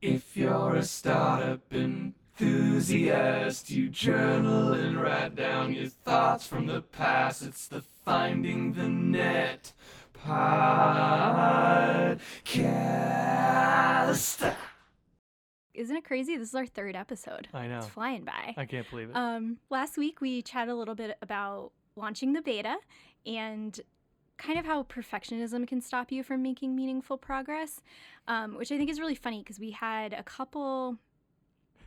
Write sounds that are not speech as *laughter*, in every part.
If you're a startup enthusiast, you journal and write down your thoughts from the past. It's the Finding the Net podcast. Isn't it crazy? This is our third episode. I know. It's flying by. I can't believe it. Um, last week we chatted a little bit about launching the beta and kind of how perfectionism can stop you from making meaningful progress, um, which I think is really funny because we had a couple.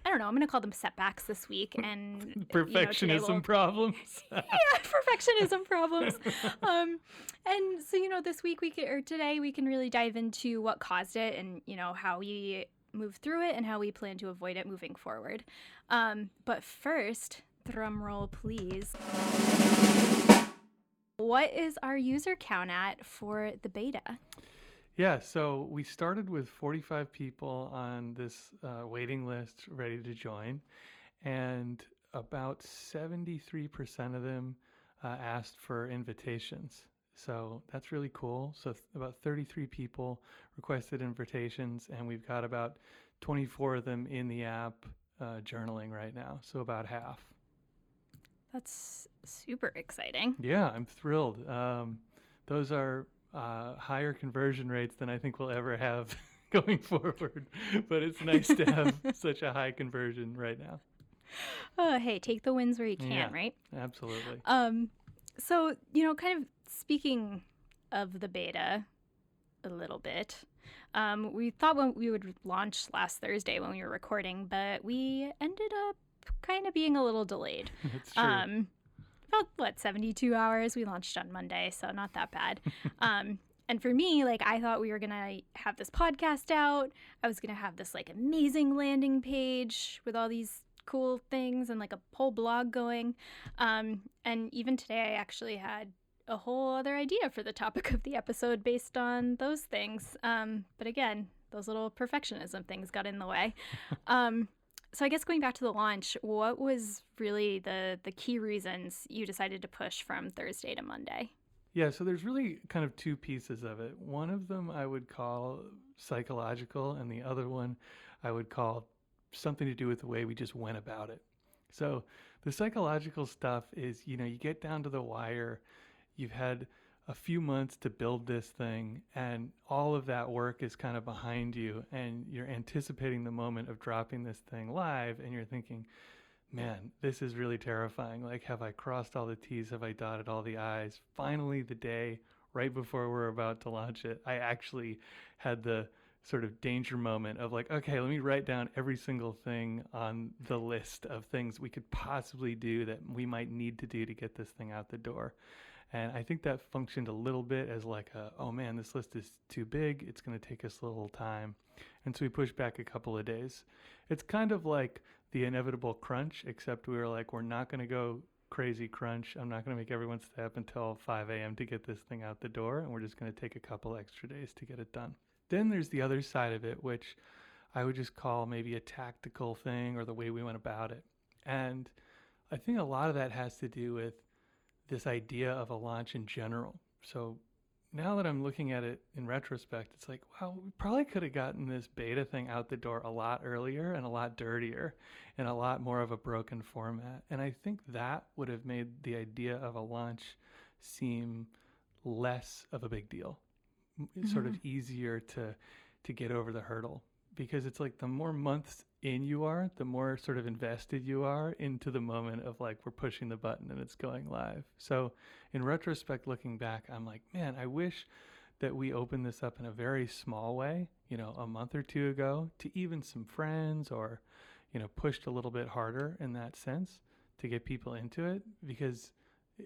I don't know. I'm going to call them setbacks this week, and you know, Perfectionism we'll- *laughs* problems. yeah, perfectionism problems. Um, and so you know, this week we can, or today we can really dive into what caused it, and you know how we move through it, and how we plan to avoid it moving forward. Um, but first, drum roll, please. What is our user count at for the beta? yeah, so we started with 45 people on this uh, waiting list ready to join, and about 73% of them uh, asked for invitations. So that's really cool. So th- about 33 people requested invitations, and we've got about 24 of them in the app uh, journaling right now. So about half. That's super exciting. Yeah, I'm thrilled. Um, those are uh, higher conversion rates than I think we'll ever have *laughs* going forward. But it's nice to have *laughs* such a high conversion right now. Oh, hey, take the wins where you can, Yeah. right? Absolutely. Um, so you know, kind of speaking of the beta a little bit, um, we thought we would launch last Thursday when we were recording, but we ended up kind of being a little delayed. *laughs* It's true. Um, about what seventy two hours. We launched on Monday, so not that bad. *laughs* um. And for me, like I thought we were gonna have this podcast out. I was gonna have this like amazing landing page with all these cool things and like a whole blog going. Um, and even today, I actually had a whole other idea for the topic of the episode based on those things. Um, but again, those little perfectionism things got in the way. *laughs* um, so I guess going back to the launch, what was really the the key reasons you decided to push from Thursday to Monday? Yeah, so there's really kind of two pieces of it. One of them I would call psychological, and the other one I would call something to do with the way we just went about it. So the psychological stuff is, you know, you get down to the wire, you've had a few months to build this thing, and all of that work is kind of behind you, and you're anticipating the moment of dropping this thing live, and you're thinking, man, this is really terrifying. Like, have I crossed all the T's? Have I dotted all the I's? Finally, the day right before we're about to launch it, I actually had the sort of danger moment of like, okay, let me write down every single thing on the list of things we could possibly do that we might need to do to get this thing out the door. And I think that functioned a little bit as like a, oh man, this list is too big. It's going to take us a little time. And so we pushed back a couple of days. It's kind of like the inevitable crunch, except we were like, we're not going to go crazy crunch. I'm not going to make everyone stay up until 5 a.m. to get this thing out the door. And we're just going to take a couple extra days to get it done. Then there's the other side of it, which I would just call maybe a tactical thing or the way we went about it. And I think a lot of that has to do with this idea of a launch in general. So now that I'm looking at it in retrospect, it's like, wow, we probably could have gotten this beta thing out the door a lot earlier and a lot dirtier and a lot more of a broken format. And I think that would have made the idea of a launch seem less of a big deal, m- it's sort of mm-hmm. easier to to get over the hurdle because it's like the more months in you are, the more sort of invested you are into the moment of like we're pushing the button and it's going live. So in retrospect, looking back, I'm like, man, I wish that we opened this up in a very small way, you know, a month or two ago to even some friends or, you know, pushed a little bit harder in that sense to get people into it because eh,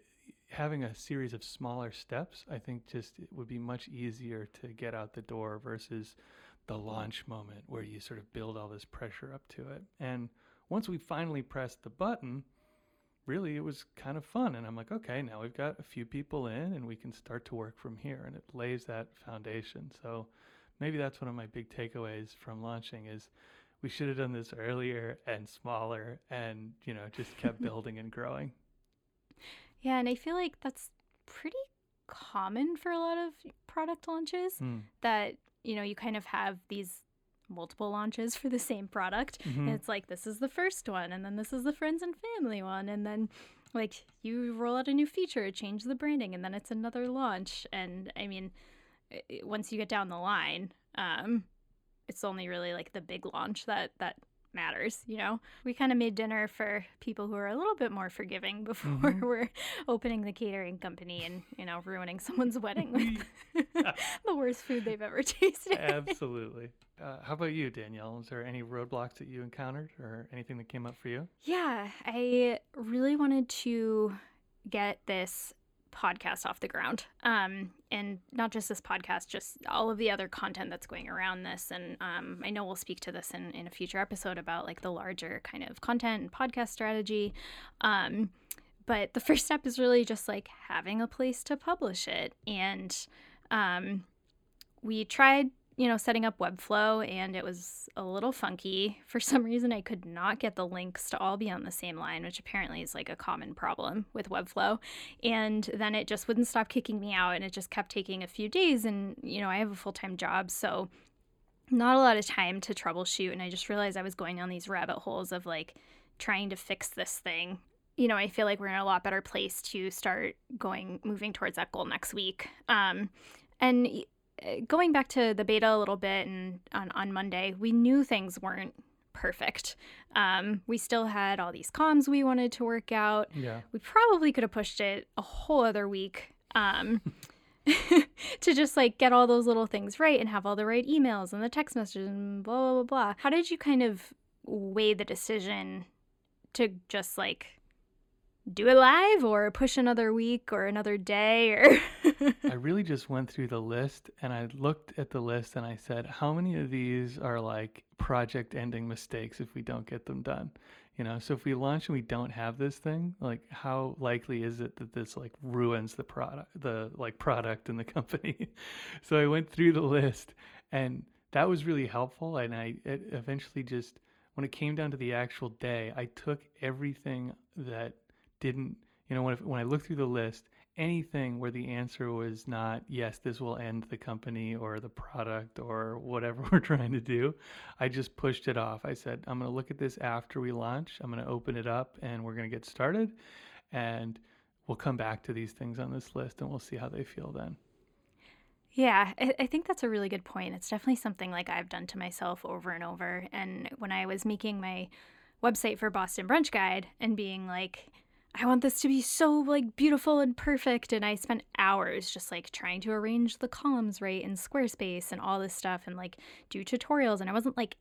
having a series of smaller steps, I think just it would be much easier to get out the door versus the launch moment where you sort of build all this pressure up to it. And once we finally pressed the button, really it was kind of fun. And I'm like, okay, now we've got a few people in and we can start to work from here. And it lays that foundation. So maybe that's one of my big takeaways from launching is we should have done this earlier and smaller and, you know, just kept *laughs* building and growing. Yeah, and I feel like that's pretty common for a lot of product launches Mm. that, you know, you kind of have these multiple launches for the same product. And it's like, this is the first one, and then this is the friends and family one. And then, like, you roll out a new feature, change the branding, and then it's another launch. And I mean, i- i- once you get down the line, um, it's only really like the big launch that, that matters, you know? We kind of made dinner for people who are a little bit more forgiving *laughs* before we're opening the catering company and, you know, ruining someone's wedding with *laughs* *laughs* the worst food they've ever tasted. Absolutely. Uh, how about you, Danielle? Was there any roadblocks that you encountered or anything that came up for you? Yeah, I really wanted to get this podcast off the ground. Um, and not just this podcast, just all of the other content that's going around this. And um, I know we'll speak to this in, in a future episode about like the larger kind of content and podcast strategy. Um, but the *laughs* first step is really just like having a place to publish it. And um, we tried you know, setting up Webflow and it was a little funky. For *laughs* some reason, I could not get the links to all be on the same line, which apparently is like a common problem with Webflow. And then it just wouldn't stop kicking me out and it just kept taking a few days. And, you know, I have a full time job, so not a lot of time to troubleshoot. And I just realized I was going down these rabbit holes of like trying to fix this thing. You know, I feel like we're in a lot better place to start going, moving towards that goal next week. Um, and going back to the beta a little bit and on, on Monday, we knew things weren't perfect. Um, we still had all these comms we wanted to work out. Yeah. We probably could have pushed it a whole other week um, *laughs* to just like get all those little things right and have all the right emails and the text messages and blah, blah, blah, blah. How did you kind of weigh the decision to just like do it live or push another week or another day or I really just went through the list and I looked at the list and I said, how many of these are like project ending mistakes if we don't get them done? You know, so if we launch and we don't have this thing, like how likely is it that this like ruins the product, the like product in the *laughs* company? so I went through the list and that was really helpful. And I eventually just, when it came down to the actual day, I took everything that didn't, you know, when, when I looked through the list, anything where the answer was not yes this will end the company or the product or whatever *laughs* we're trying to do i just pushed it off i said i'm going to look at this after we launch i'm going to open it up and we're going to get started and we'll come back to these things on this list and we'll see how they feel then yeah, I, I think that's a really good point. It's definitely something like I've done to myself over and over. And when I was making my website for Boston Brunch Guide and being like, I want this to be so like beautiful and perfect. And I spent hours just like trying to arrange the columns right in Squarespace and all this stuff and like do tutorials. And I wasn't like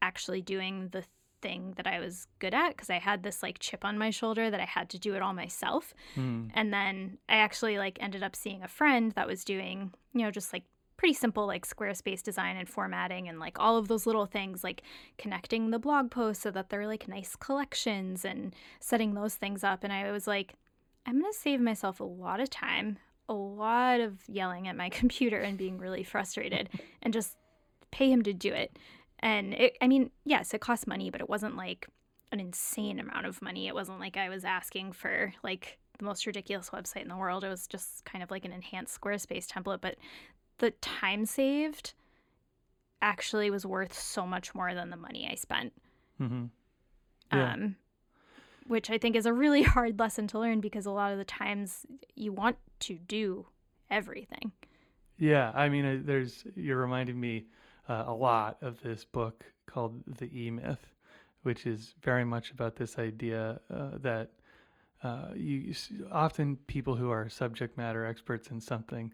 actually doing the thing that I was good at because I had this like chip on my shoulder that I had to do it all myself. Hmm. And then I actually like ended up seeing a friend that was doing, you know, just like pretty simple like Squarespace design and formatting and like all of those little things like connecting the blog posts so that they're like nice collections and setting those things up and I was like I'm going to save myself a lot of time, a lot of yelling at my *laughs* computer and being really frustrated and just pay him to do it. And it, I mean, yes, it costs money, but it wasn't like an insane amount of money. It wasn't like I was asking for like the most ridiculous website in the world. It was just kind of like an enhanced Squarespace template, but the time saved actually was worth so much more than the money I spent. Mm-hmm. Yeah. Um, which I think is a really *laughs* hard lesson to learn because a lot of the times you want to do everything. Yeah, I mean, there's you're reminding me uh, a lot of this book called The E Myth, which is very much about this idea uh, that uh, you you often people who are subject matter experts in something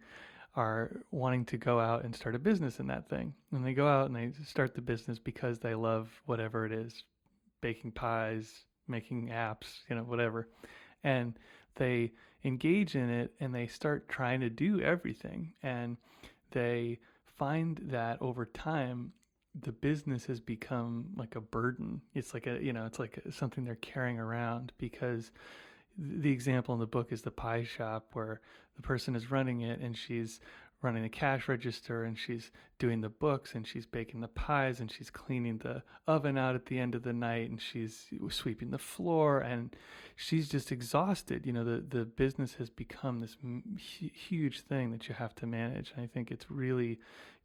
are wanting to go out and start a business in that thing, and they go out and they start the business because they love whatever it is, baking pies, making apps, you know, whatever, and they engage in it and they start trying to do everything. And they find that over time the business has become like a burden. It's like a you know it's like something they're carrying around because the example in the book is the pie shop where the person is running it and she's running the cash register and she's doing the books and she's baking the pies and she's cleaning the oven out at the end of the night and she's sweeping the floor and she's just exhausted you know the the business has become this huge thing that you have to manage and i think it's really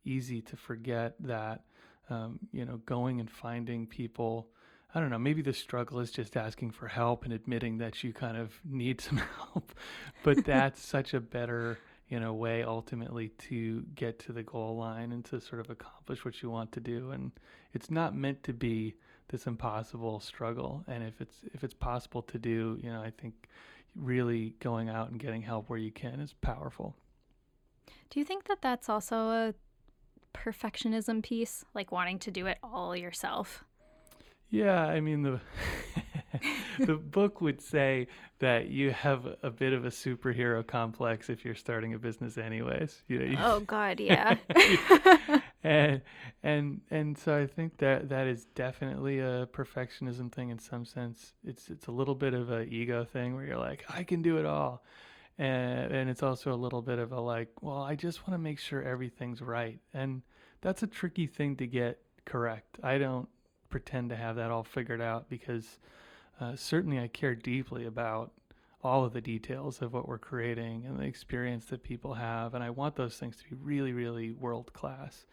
easy to forget that um, you know, going and finding people. I don't know, maybe the struggle is just asking for help and admitting that you kind of need some *laughs* help. But *laughs* that's such a better, you know, way ultimately to get to the goal line and to sort of accomplish what you want to do. And it's not meant to be this impossible struggle. And if it's if it's possible to do, you know, I think really going out and getting help where you can is powerful. Do you think that that's also a perfectionism piece, like wanting to do it all yourself? Yeah, I mean the *laughs* the book would say that you have a bit of a superhero complex if you're starting a business anyways. You know, you, oh god, *laughs* yeah. *laughs* and and and so I think that that is definitely a perfectionism thing in some sense. It's it's a little bit of a ego thing where you're like, I can do it all and and it's also a little bit of a like well i just want to make sure everything's right and that's a tricky thing to get correct i don't pretend to have that all figured out because uh, certainly i care deeply about all of the details of what we're creating and the experience that people have and i want those things to be really really world class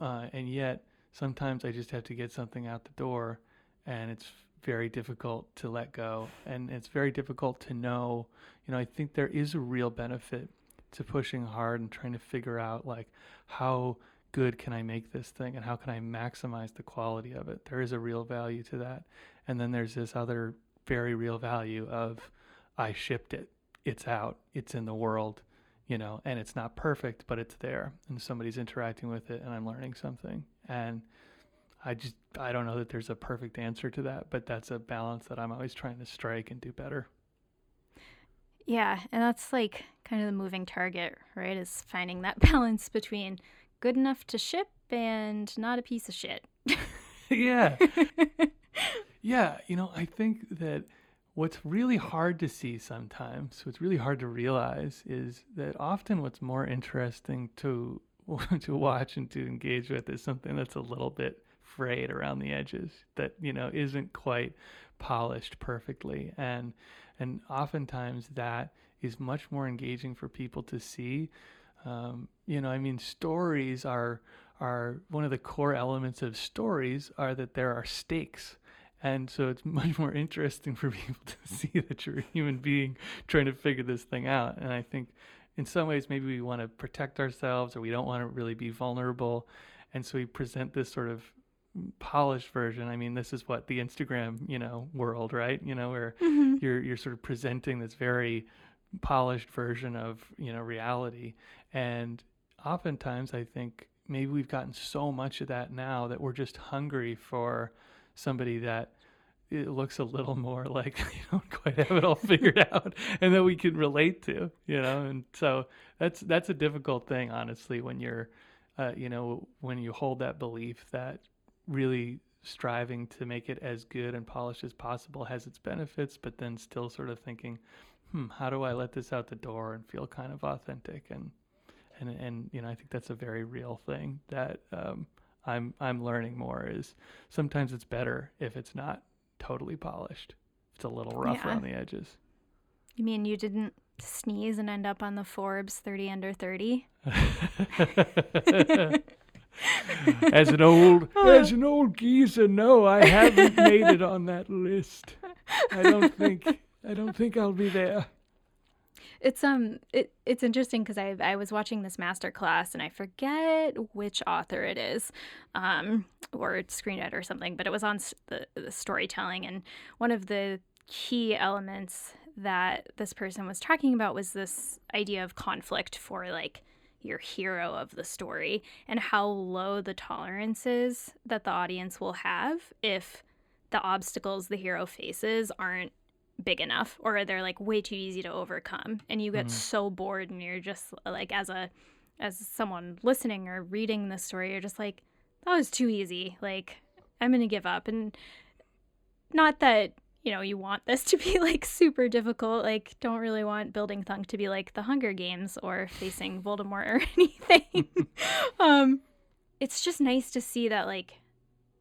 uh, and yet sometimes i just have to get something out the door and it's very difficult to let go and it's very difficult to know. You know i think there is a real benefit to pushing hard and trying to figure out like how good can i make this thing and how can i maximize the quality of it? There is a real value to that. And then there's this other very real value of i shipped it. It's out. It's in the world you know and it's not perfect but it's there. And somebody's interacting with it and i'm learning something. And I just I don't know that there's a perfect answer to that, but that's a balance that I'm always trying to strike and do better. Yeah, and that's like kind of the moving target, right? Is finding that *laughs* balance between good enough to ship and not a piece of shit. yeah. *laughs* yeah, you know, I think that what's really hard to see sometimes, what's really hard to realize is that often what's more interesting to *laughs* to watch and to engage with is something that's a little bit frayed around the edges that you know isn't quite polished perfectly and and oftentimes that is much more engaging for people to see um, you know i mean stories are are one of the core elements of stories are that there are stakes and so it's *laughs* much more interesting for *laughs* people to *laughs* see that you're a human being trying to figure this thing out and i think in some ways maybe we want to protect ourselves or we don't want to really be vulnerable and so we present this sort of polished version. I mean, this is what the Instagram, you know, world, right? You know, where mm-hmm. you're you're sort of presenting this very polished version of, you know, reality. And oftentimes I think maybe we've gotten so much of that now that we're just hungry for somebody that it looks a little more *laughs* like you don't quite have it all *laughs* figured out and that we can relate to, you know. And so that's that's a difficult thing honestly when you're uh, you know, when you hold that belief that really striving to make it as good and polished as possible has its benefits, but then still sort of thinking, hmm, how do I let this out the door and feel kind of authentic and and and you know I think that's a very real thing that um, I'm I'm learning more is sometimes it's better if it's not totally polished. It's a little rough yeah. around the edges. You mean you didn't sneeze and end up on the Forbes 30 under 30? *laughs* as an old as an old geezer, no, I haven't made it on that list. I don't think I don't think I'll be there. It's um it it's interesting because I I was watching this master class and I forget which author it is, um or screenwriter or something, but it was on the, the storytelling and one of the key elements that this person was talking about was this idea of conflict for like your hero of the story and how low the tolerance is that the audience will have if the obstacles the hero faces aren't big enough or they're like way too easy to overcome and you get mm-hmm. so bored and you're just like as a as someone listening or reading the story you're just like that was too easy like i'm gonna give up and not that you know, you want this *laughs* to be like super difficult. Like, don't really want Building Thunk to be like the Hunger Games or facing Voldemort or *laughs* anything. *laughs* um, it's just nice to see that like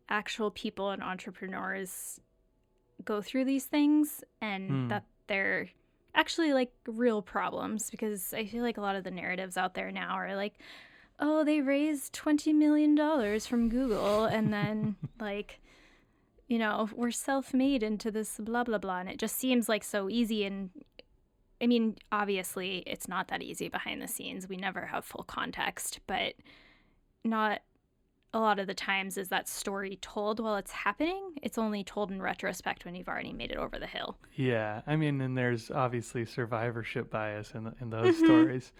actual people and entrepreneurs go through these things and mm. that they're actually like real problems because I feel like a lot of the narratives out there now are like, oh, they raised $20 million from Google and then, *laughs* like, you know, we're self made into this blah, blah, blah. And it just seems like so easy. And I mean, obviously, it's not that easy behind the scenes. We never have full context, but not a lot of the times is that story told while it's happening. It's only told in retrospect when you've already made it over the hill. Yeah, I mean, and there's obviously survivorship bias in in those mm-hmm. stories,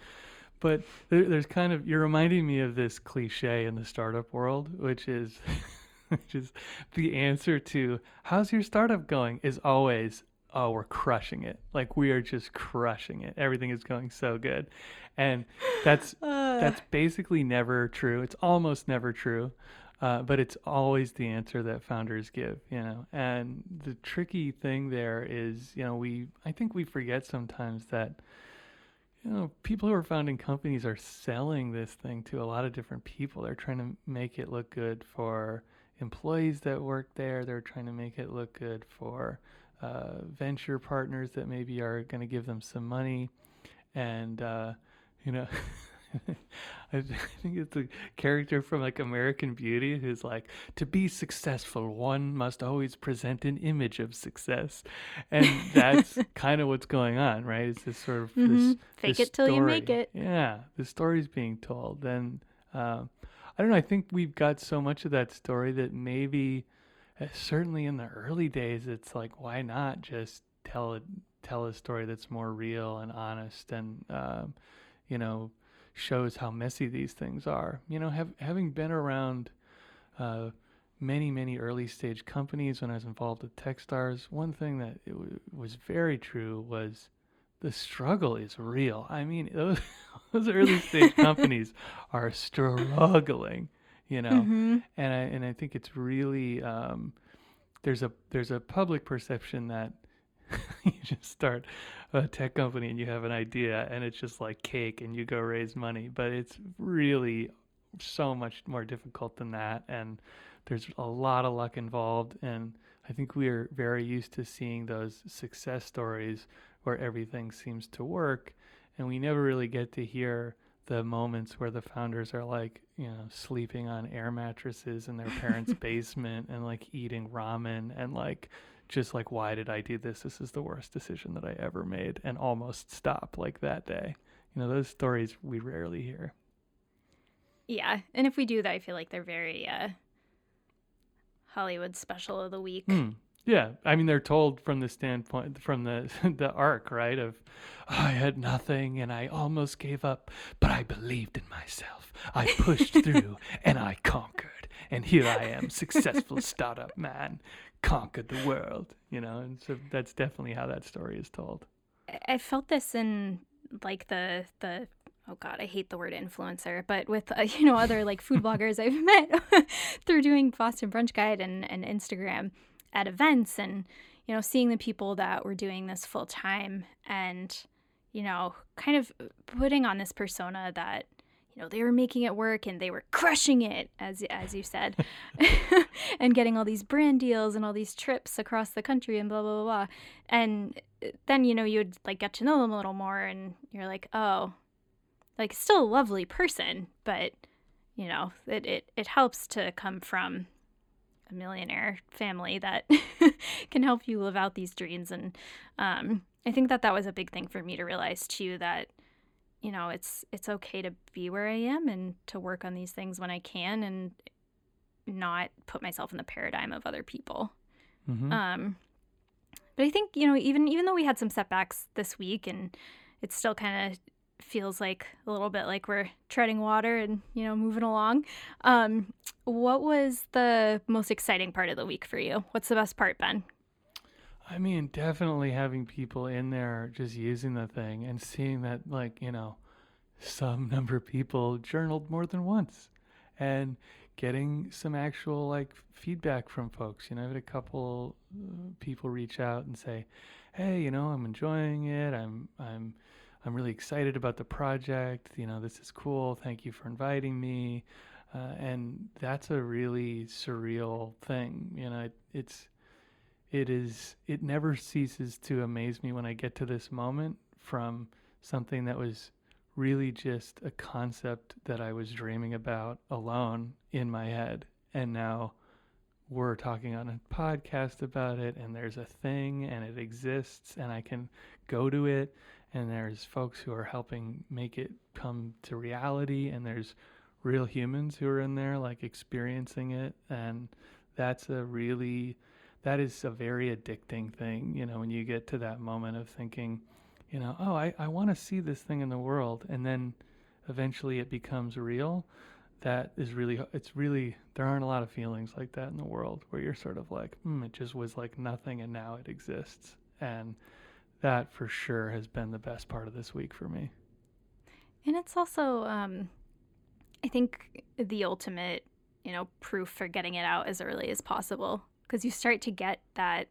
but there, there's kind of you're reminding me of this cliche in the startup world, which is. *laughs* which is the answer to how's your startup going is always oh we're crushing it. Like we are just crushing it. Everything is going so good. And that's uh. *sighs* that's basically never true. It's almost never true uh, but it's always the answer that founders give you know? And the tricky thing there is you know we i think we forget sometimes that you know people who are founding companies are selling this thing to a lot of different people. They're trying to make it look good for employees that work there. They're trying to make it look good for uh, venture partners that maybe are going to give them some money, and uh, you know. *laughs* I think it's a character from like American Beauty who's like, to be successful, one must always present an image of success, and *laughs* that's kind of what's going on, right? It's this sort of mm-hmm. this, fake this it till story. you make it. Yeah, the story's being told. Then uh, I don't know. I think we've got so much of that story that maybe certainly in the early days, it's like, why not just tell it, tell a story that's more real and honest and, um, you know, shows how messy these things are. You know, have, having been around uh, many, many early stage companies when I was involved with Techstars, one thing that w- was very true was the struggle is real. I mean, those, *laughs* those early stage *laughs* companies are struggling you know? Mm-hmm. and i and i think it's really um, there's a there's a public perception that *laughs* you just start a tech company and you have an idea and it's just like cake and you go raise money but it's really so much more difficult than that. And there's a lot of luck involved. And i think we're very used to seeing those success stories where everything seems to work and we never really get to hear the moments where the founders are like, you know, sleeping on air mattresses in their parents' *laughs* basement and like eating ramen and like just like why did I do this? This is the worst decision that I ever made and almost stop like that day. You know, those stories we rarely hear. Yeah, and if we do that, I feel like they're very uh Hollywood special of the week. Mm. Yeah, I mean they're told from the standpoint from the *laughs* the arc, right? Of oh, I had nothing and I almost gave up, but I believed in myself. I pushed *laughs* through and I conquered. And here I am, successful startup man, conquered the world, you know. And so that's definitely how that story is told. I felt this in like the the oh god i hate the word influencer but with uh, *laughs* you know other like food bloggers i've met through doing boston brunch guide and, and instagram at events and you know seeing the people that were doing this full time and you know kind of putting on this persona that you know they were making it work and they were crushing it as as you said *laughs* and getting all these brand deals and all these trips across the country and blah blah blah, blah. and then you know you'd like get to know them a little more and you're like oh like still a lovely person but you know it it, it helps to come from a millionaire family that *laughs* can help you live out these dreams and um, i think that that was a big thing for me to realize too that you know it's it's okay to be where i am and to work on these things when i can and not put myself in the paradigm of other people mm-hmm. um, but i think you know even even though we had some setbacks this week and it's still kind of feels like a little bit like we're treading water and you know moving along. Um, what was the most exciting part of the week for you? What's the best part ben? I mean definitely having people in there just using the thing and seeing that like you know some *laughs* number of people journaled more than once and getting some actual like feedback from folks. You know i had a couple uh, people reach out and say hey you know i'm enjoying it. I'm i'm I'm really excited about the project. You know, this is cool. Thank you for inviting me. Uh, and that's a really surreal thing. You know, it, it's, it is, it never ceases to amaze me when I get to this moment from something that was really just a concept that I was dreaming about alone in my head. And now we're talking on a podcast about it, and there's a thing, and it exists, and I can go to it, and there's folks who are helping make it come to reality, and there's real humans who are in there, like experiencing it. And that's a really, that is a very addicting thing, you know, when you get to that moment of thinking, you know, oh, I, I want to see this thing in the world. And then eventually it becomes real. That is really, it's really, there aren't a lot of feelings like that in the world where you're sort of like, mm, it just was like nothing and now it exists. And that for sure has been the best part of this week for me. And it's also, um, I think, the ultimate, you know, proof for getting it out as early as possible because you start to get that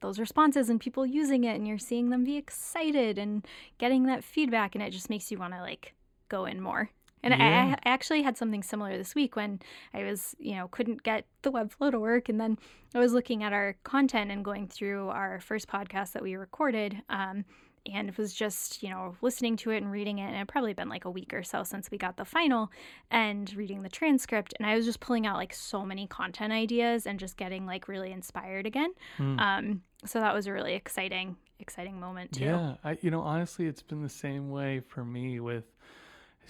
those responses and people using it and you're seeing them be excited and getting that feedback and it just makes you want to like go in more and yeah. I, I, actually had something similar this week when I was, you know, couldn't get the Webflow to work. And then I was looking at our content and going through our first podcast that we recorded. Um, and was just, you know, listening to it and reading it. And it probably been like a week or so since we got the final and reading the transcript. And I was just pulling out like so many content ideas and just getting like really inspired again. Mm. Um, so that was a really exciting, exciting moment too. Yeah. I, you know, honestly, it's been the same way for me with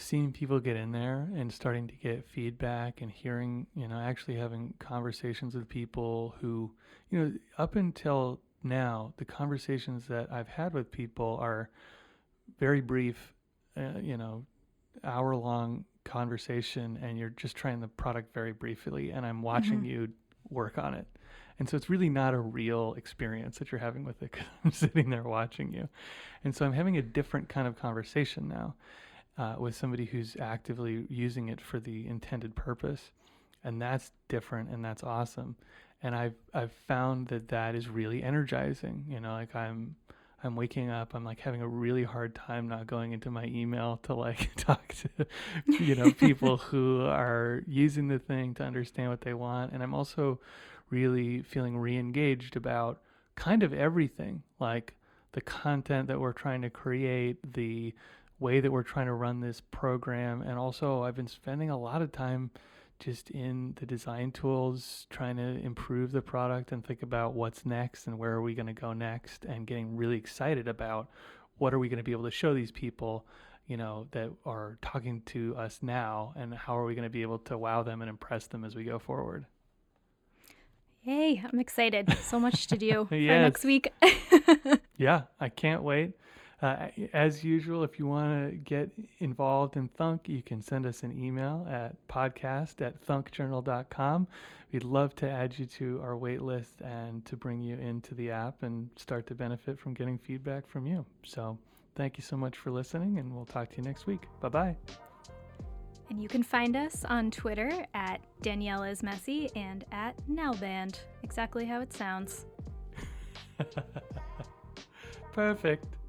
seeing people get in there and starting to get feedback and hearing, you know, actually having conversations with people who, you know, up until now, the conversations that I've had with people are very brief, uh, you know, hour long conversation, and you're just trying the product very briefly, and I'm watching mm-hmm. you work on it. And so it's really not a real experience that you're having with it because *laughs* I'm sitting there watching you. And so I'm having a different kind of conversation now uh, with somebody who's actively using it for the intended purpose. And that's different and that's awesome and I've I've found that that is really energizing. You know, like I'm I'm waking up, I'm like having a really hard time not going into my email to like *laughs* talk to you know people *laughs* who are using the thing to understand what they want, and I'm also really feeling re-engaged about kind of everything, like the content that we're trying to create, the way that we're trying to run this program, and also I've been spending a lot of time just in the design tools, trying to improve the product and think about what's next and where are we going to go next, and getting really excited about what are we going to be able to show these people, you know, that are talking to us now, and how are we going to be able to wow them and impress them as we go forward. Yay, I'm excited. So much to do *laughs* for next week. *laughs* yeah, I can't wait. Uh, as usual, if you want to get involved in Thunk, you can send us an email at podcast at thunkjournal.com. We'd love to add you to our wait list and to bring you into the app and start to benefit from getting feedback from you. So thank you so much for listening, and we'll talk to you next week. Bye bye. And you can find us on Twitter at Danielle is Messy and at Nowband. Exactly how it sounds. *laughs* Perfect.